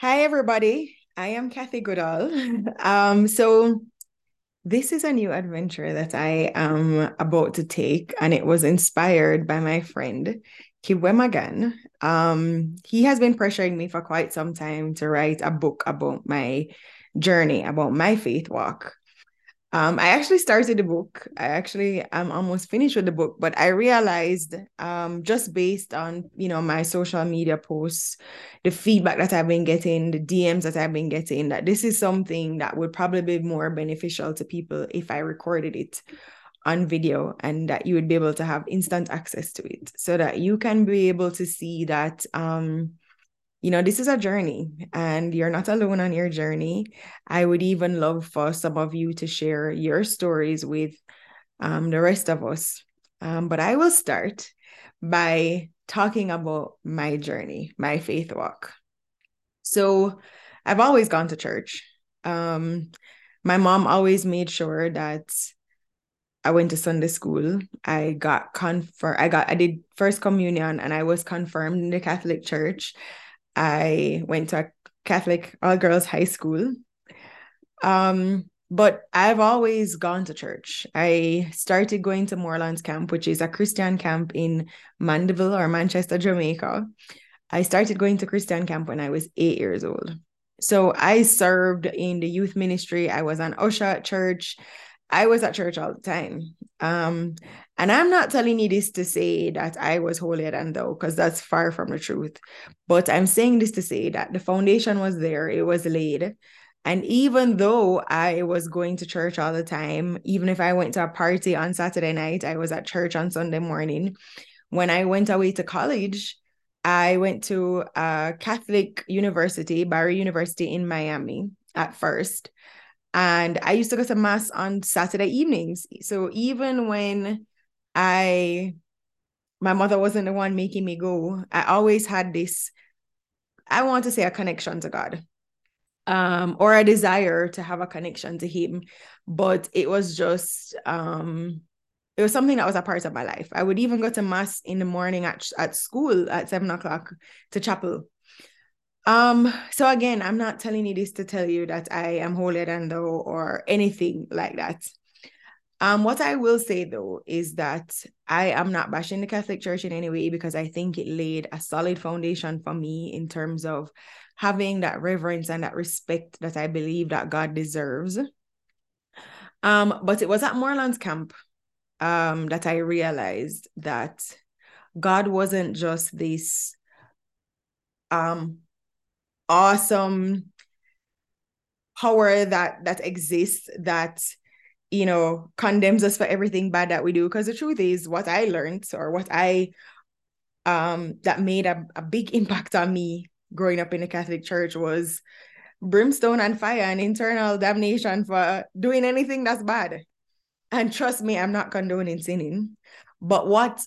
Hi, everybody. I am Cathy Goodall. Um, so this is a new adventure that I am about to take, and it was inspired by my friend Kibwe Magan. Um, he has been pressuring me for quite some time to write a book about my journey, about my faith walk. Um, I actually started the book. I actually I'm almost finished with the book, but I realized um, just based on you know my social media posts, the feedback that I've been getting, the DMs that I've been getting, that this is something that would probably be more beneficial to people if I recorded it on video and that you would be able to have instant access to it so that you can be able to see that um you know, this is a journey and you're not alone on your journey. I would even love for some of you to share your stories with um, the rest of us. Um, but I will start by talking about my journey, my faith walk. So I've always gone to church. Um, my mom always made sure that I went to Sunday school. I got confirmed. I got I did first communion and I was confirmed in the Catholic Church. I went to a Catholic all girls high school. Um, but I've always gone to church. I started going to Moorlands Camp, which is a Christian camp in Mandeville or Manchester, Jamaica. I started going to Christian camp when I was eight years old. So I served in the youth ministry. I was an usher at church. I was at church all the time. Um, and I'm not telling you this to say that I was holier than thou, because that's far from the truth. But I'm saying this to say that the foundation was there, it was laid. And even though I was going to church all the time, even if I went to a party on Saturday night, I was at church on Sunday morning. When I went away to college, I went to a Catholic university, Barry University in Miami at first. And I used to go to mass on Saturday evenings. So even when I, my mother wasn't the one making me go, I always had this, I want to say a connection to God um, or a desire to have a connection to Him. But it was just, um, it was something that was a part of my life. I would even go to mass in the morning at, at school at seven o'clock to chapel um, so again, I'm not telling you this to tell you that I am holier than thou or anything like that. Um, what I will say though is that I am not bashing the Catholic Church in any way because I think it laid a solid foundation for me in terms of having that reverence and that respect that I believe that God deserves. Um, but it was at Moorlands Camp um that I realized that God wasn't just this um awesome power that that exists that you know condemns us for everything bad that we do. Because the truth is what i learned or what i um that made a, a big impact on me growing up in the catholic church was brimstone and fire and eternal damnation for doing anything that's bad. And trust me i'm not condoning sinning. But what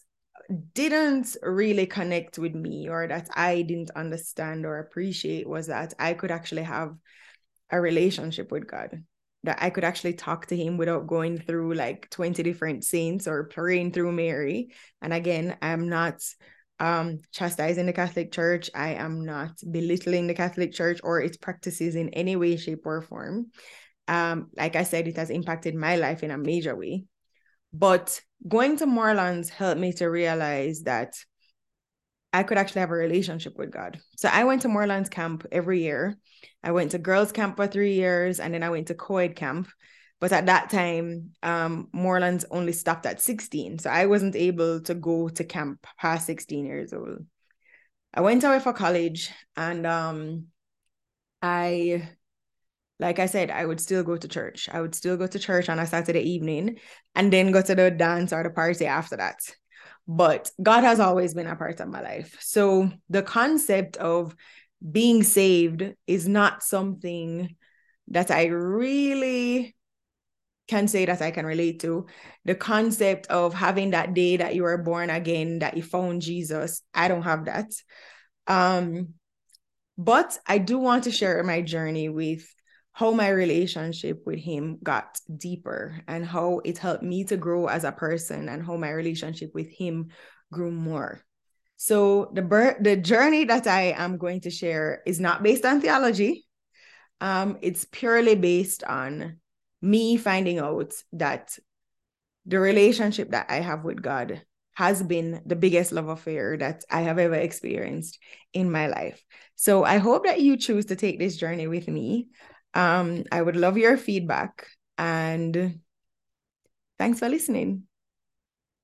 didn't really connect with me or that I didn't understand or appreciate was that I could actually have a relationship with God. That I could actually talk to him without going through like 20 different saints or praying through Mary. And again, I'm not um chastising the Catholic Church. I am not belittling the Catholic Church or its practices in any way, shape, or form. Um, like I said, it has impacted my life in a major way. But going to Moorlands helped me to realize that I could actually have a relationship with God. So I went to Moorlands camp every year. I went to girls camp for three years and then I went to co-ed camp. But at that time, um, Moorlands only stopped at 16. So I wasn't able to go to camp past 16 years old. I went away for college and um, I like I said, I would still go to church. I would still go to church on a Saturday evening and then go to the dance or the party after that. But God has always been a part of my life. So the concept of being saved is not something that I really can say that I can relate to. The concept of having that day that you were born again, that you found Jesus, I don't have that. Um, but I do want to share my journey with how my relationship with him got deeper and how it helped me to grow as a person and how my relationship with him grew more. So the the journey that I am going to share is not based on theology. Um, it's purely based on me finding out that the relationship that I have with God has been the biggest love affair that I have ever experienced in my life. So I hope that you choose to take this journey with me. Um, I would love your feedback and thanks for listening.